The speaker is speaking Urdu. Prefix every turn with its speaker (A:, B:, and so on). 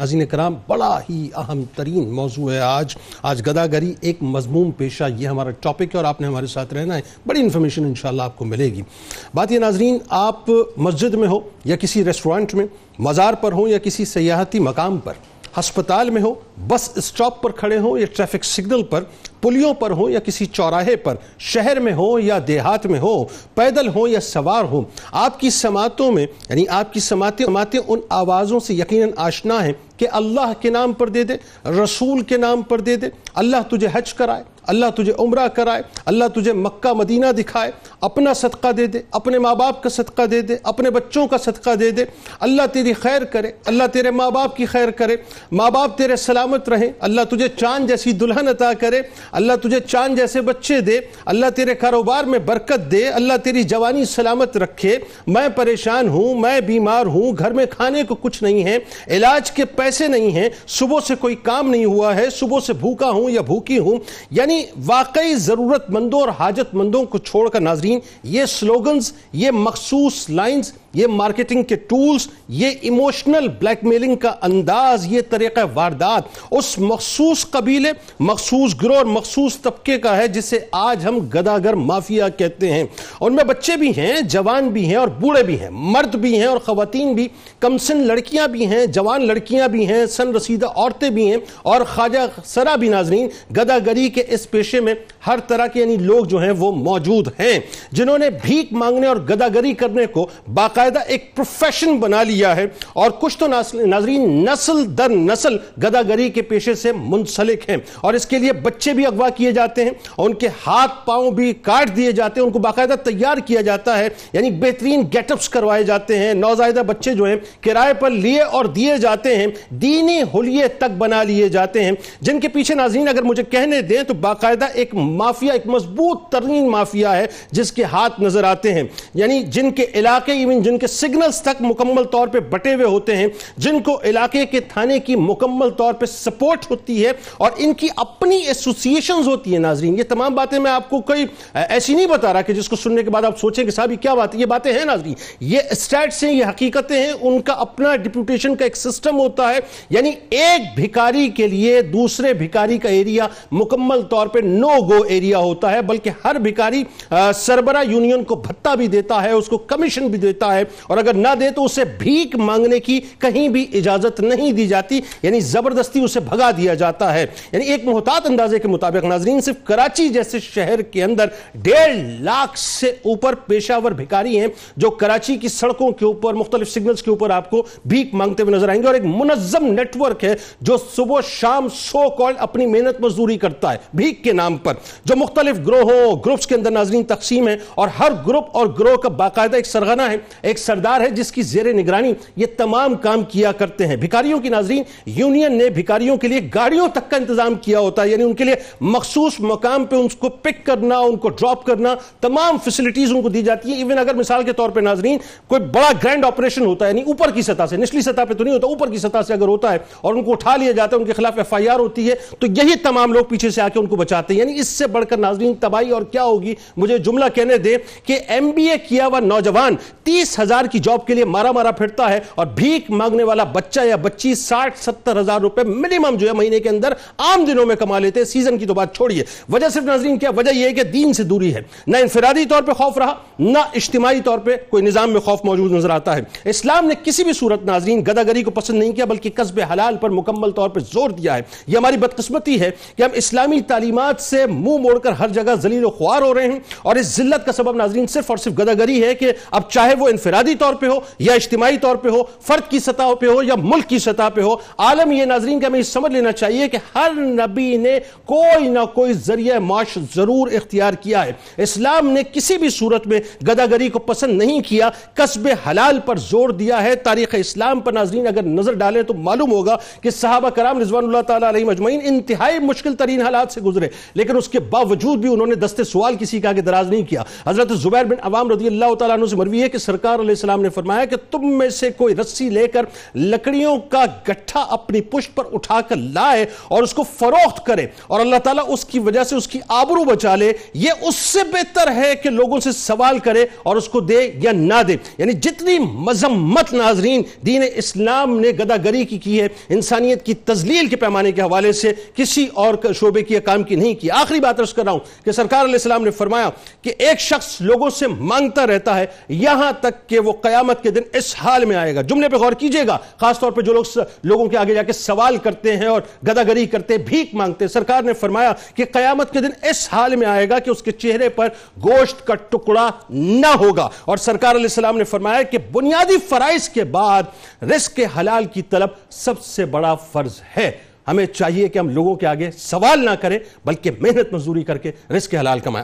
A: ناظرین کرام، بڑا ہی اہم ترین موضوع ہے آج۔ آج گداگری ایک مضمون پیشہ، یہ ہمارا ٹاپک ہے اور آپ نے ہمارے ساتھ رہنا ہے۔ بڑی انفارمیشن انشاءاللہ آپ کو ملے گی۔ بات یہ ناظرین، آپ مسجد میں ہو یا کسی ریسٹورنٹ میں مزار پر ہو یا کسی سیاحتی مقام پر، ہسپتال میں ہو، بس اسٹاپ پر کھڑے ہوں یا ٹریفک سگنل پر، پلیوں پر ہوں یا کسی چوراہے پر، شہر میں ہو یا دیہات میں ہو پیدل ہوں یا سوار ہوں، آپ کی سماعتوں میں یعنی آپ کی سماعتیں سماعتیں ان آوازوں سے یقیناً آشنا ہیں کہ اللہ کے نام پر دے دے، رسول کے نام پر دے دے۔ اللہ تجھے حج کرائے، اللہ تجھے عمرہ کرائے، اللہ تجھے مکہ، مدینہ دکھائے، اپنا صدقہ دے دے، اپنے ماں باپ کا صدقہ دے دے، اپنے بچوں کا صدقہ دے دے۔ اللہ تیری خیر کرے، اللہ تیرے ماں باپ کی خیر کرے۔ ماں باپ تیرے سلامت رہیں، اللہ تجھے چاند جیسی دلہن عطا کرے۔ اللہ تجھے چاند جیسے بچے دے۔ اللہ تیرے کاروبار میں برکت دے۔ اللہ تیری جوانی سلامت رکھے۔ میں پریشان ہوں، میں بیمار ہوں، گھر میں کھانے کو کچھ نہیں ہے۔ علاج کے پیسے نہیں ہیں، صبح سے کوئی کام نہیں ہوا ہے، صبح سے بھوکا ہوں یا بھوکی ہوں یعنی واقعی ضرورت مندوں اور حاجت مندوں کو چھوڑ کر ناظرین، یہ سلوگنز، یہ مخصوص لائنز، یہ مارکیٹنگ کے ٹولز، یہ ایموشنل بلیک میلنگ کا انداز، یہ طریقہ واردات اس مخصوص قبیلے، مخصوص گروہ اور مخصوص طبقے کا ہے جسے آج ہم گداگر مافیا کہتے ہیں۔ ان میں بچے بھی ہیں، جوان بھی ہیں اور بوڑھے بھی ہیں، مرد بھی ہیں اور خواتین بھی کمسن لڑکیاں بھی ہیں، جوان لڑکیاں بھی ہیں، سن رسیدہ عورتیں بھی ہیں اور خواجہ سرا بھی ناظرین گداگری کے اس پیشے میں ہر طرح کے یعنی لوگ جو ہیں وہ موجود ہیں، جنہوں نے بھیک مانگنے اور گداگری کرنے کو باقاعدہ ایک پروفیشن بنا لیا ہے۔ اور کچھ تو ناظرین، نسل در نسل گداگری کے پیشے سے منسلک ہیں۔ اور اس کے لیے بچے بھی اغوا کیے جاتے ہیں، اور ان کے ہاتھ پاؤں بھی کاٹ دیے جاتے ہیں، ان کو باقاعدہ تیار کیا جاتا ہے۔ یعنی بہترین گیٹ اپس کروائے جاتے ہیں۔ نوزائیدہ بچے جو ہیں، کرائے پر لیے اور دیے جاتے ہیں، دینی حلیے تک بنا لیے جاتے ہیں۔ جن کے پیچھے ناظرین اگر مجھے کہنے دیں تو باقاعدہ ایک مافیا ایک مضبوط ترین مافیا ہے جس کے ہاتھ نظر آتے ہیں۔ یعنی جن کے علاقے ایون جن کے سگنلز تک مکمل طور پہ بٹے ہوئے ہوتے ہیں، جن کو علاقے کے تھانے کی مکمل طور پہ سپورٹ ہوتی ہے اور ان کی اپنی ایسوسیشنز ہوتی ہیں، ناظرین۔ یہ تمام باتیں میں آپ کو کوئی ایسی نہیں بتا رہا کہ جس کو سننے کے بعد آپ سوچیں کہ صاحب یہ کیا بات ہے؟ یہ باتیں ہیں، ناظرین۔ یہ اسٹیٹس ہیں، یہ حقیقتیں ہیں۔ ان کا اپنا ڈپوٹیشن کا ایک سسٹم ہوتا ہے۔ یعنی ایک بھکاری کے لیے دوسرے بھکاری کا ایریا مکمل طور پہ نو گو ایریا ہوتا ہے، بلکہ ہر بھکاری سربراہ یونین کو بھتہ بھی دیتا ہے، اس کو کمیشن بھی دیتا ہے۔ اور اگر نہ دے تو اسے بھیک مانگنے کی کہیں بھی اجازت نہیں دی جاتی یعنی زبردستی اسے بھگا دیا جاتا ہے۔ یعنی ایک محتاط اندازے کے مطابق، ناظرین، صرف کراچی جیسے شہر کے اندر ڈیڑھ لاکھ سے اوپر پیشاور بھکاری ہیں، جو کراچی کی سڑکوں کے اوپر، مختلف سگنلز کے اوپر آپ کو بھیک مانگتے ہوئے نظر آئیں گے۔ اور ایک منظم نیٹ ورک ہے، جو صبح شام سو کال اپنی محنت مزدوری کرتا ہے، بھیک کے نام پر۔ جو مختلف گروہوں گروپس کے اندر ناظرین تقسیم ہے اور ہر گروپ اور گروہ کا باقاعدہ ایک سرغنہ ہے، ایک سردار ہے جس کی زیر نگرانی یہ تمام کام کیا کرتے ہیں۔ بھکاریوں کی ناظرین، یونین نے بھکاریوں کے لیے گاڑیوں تک کا انتظام کیا ہوتا ہے یعنی ان کے لیے مخصوص مقام پہ ان کو پک کرنا، ان کو ڈراپ کرنا، تمام فیسلٹیز ان کو دی جاتی ہیں۔ ایون اگر مثال کے طور پہ ناظرین، کوئی بڑا گرینڈ آپریشن ہوتا ہے یعنی اوپر کی سطح سے، نچلی سطح پہ تو نہیں ہوتا، اوپر کی سطح سے اگر ہوتا ہے اور ان کو اٹھا لیا جاتا ہے، ان کے خلاف ایف آئی آر ہوتی ہے، تو یہی تمام لوگ پیچھے سے آ کے ان کو بچاتے ہیں۔ یعنی اس سے بڑھ کر ناظرین، تباہی اور کیا ہوگی؟ مجھے جملہ کہنے دے کہ ایم بی اے کیا ہوا نوجوان تیس ہزار کی جاب کے لیے مارا مارا پھرتا ہے اور بھیک مانگنے والا بچہ یا بچی ساٹھ ستر ہزار روپے منیمم جو ہے مہینے کے اندر عام دنوں میں کما لیتے ہیں۔ سیزن کی تو بات چھوڑیے۔ وجہ صرف ناظرین، کیا وجہ یہ ہے کہ دین سے دوری ہے؟ نہ انفرادی طور پہ خوف رہا، نہ اجتماعی طور پہ کوئی نظام میں خوف موجود نظر آتا ہے۔ اسلام نے کسی بھی صورت ناظرین گداگری کو پسند نہیں کیا، بلکہ قصب حلال پر مکمل طور پہ زور دیا ہے۔ یہ ہماری بدقسمتی ہے کہ ہم اسلامی تعلیمات سے منہ موڑ کر ہر جگہ ذلیل و خوار ہو رہے ہیں اور اس ذلت کا سبب ناظرین صرف اور صرف گداگری ہے کہ اب چاہے وہ انفرادی طور پہ ہو یا اجتماعی طور پہ ہو، فرد کی سطح پہ ہو یا ملک کی سطح پہ ہو، عالم یہ ناظرین کا ہمیں سمجھ لینا چاہیے کہ ہر نبی نے کوئی نہ کوئی ذریعہ معاش ضرور اختیار کیا ہے۔ اسلام نے کسی بھی صورت میں گداگری کو پسند نہیں کیا، قصب حلال پر زور دیا ہے۔ تاریخ اسلام پر ناظرین اگر نظر ڈالیں تو معلوم ہوگا کہ صحابہ کرام رضوان اللہ تعالیٰ علیہ مجمعین انتہائی مشکل ترین حالات سے گزرے، لیکن اس کے کے باوجود بھی انہوں نے دستے سوال کسی کے آگے دراز نہیں کیا۔ حضرت زبیر بن عوام رضی اللہ تعالیٰ عنہ سے مروی ہے کہ سرکار علیہ السلام نے فرمایا کہ تم میں سے کوئی رسی لے کر لکڑیوں کا گٹھا اپنی پشت پر اٹھا کر لائے اور اس کو فروخت کرے اور اللہ تعالیٰ اس کی وجہ سے اس کی آبرو بچا لے، یہ اس سے بہتر ہے کہ لوگوں سے سوال کرے اور اس کو دے یا نہ دے۔ یعنی جتنی مذمت ناظرین دین اسلام نے گداگری کی کی ہے، انسانیت کی تزلیل کے پیمانے کے حوالے سے کسی اور شعبے کی کام کی نہیں کی۔ آخری بات رس کر رہا ہوں کہ سرکار علیہ السلام نے فرمایا کہ ایک شخص لوگوں سے مانگتا رہتا ہے، یہاں تک کہ وہ قیامت کے دن اس حال میں آئے گا۔ جملے پہ غور کیجیے گا، خاص طور پہ جو لوگ لوگوں کے آگے جا کے سوال کرتے ہیں اور گداگری کرتے ہیں، بھیک مانگتے ہیں۔ سرکار نے فرمایا کہ قیامت کے دن اس حال میں آئے گا کہ اس کے چہرے پر گوشت کا ٹکڑا نہ ہوگا۔ اور سرکار علیہ السلام نے فرمایا کہ بنیادی فرائض کے بعد رزق حلال کی طلب سب سے بڑا فرض ہے۔ ہمیں چاہیے کہ ہم لوگوں کے آگے سوال نہ کریں، بلکہ محنت مزدوری کر کے رزق حلال کمائیں۔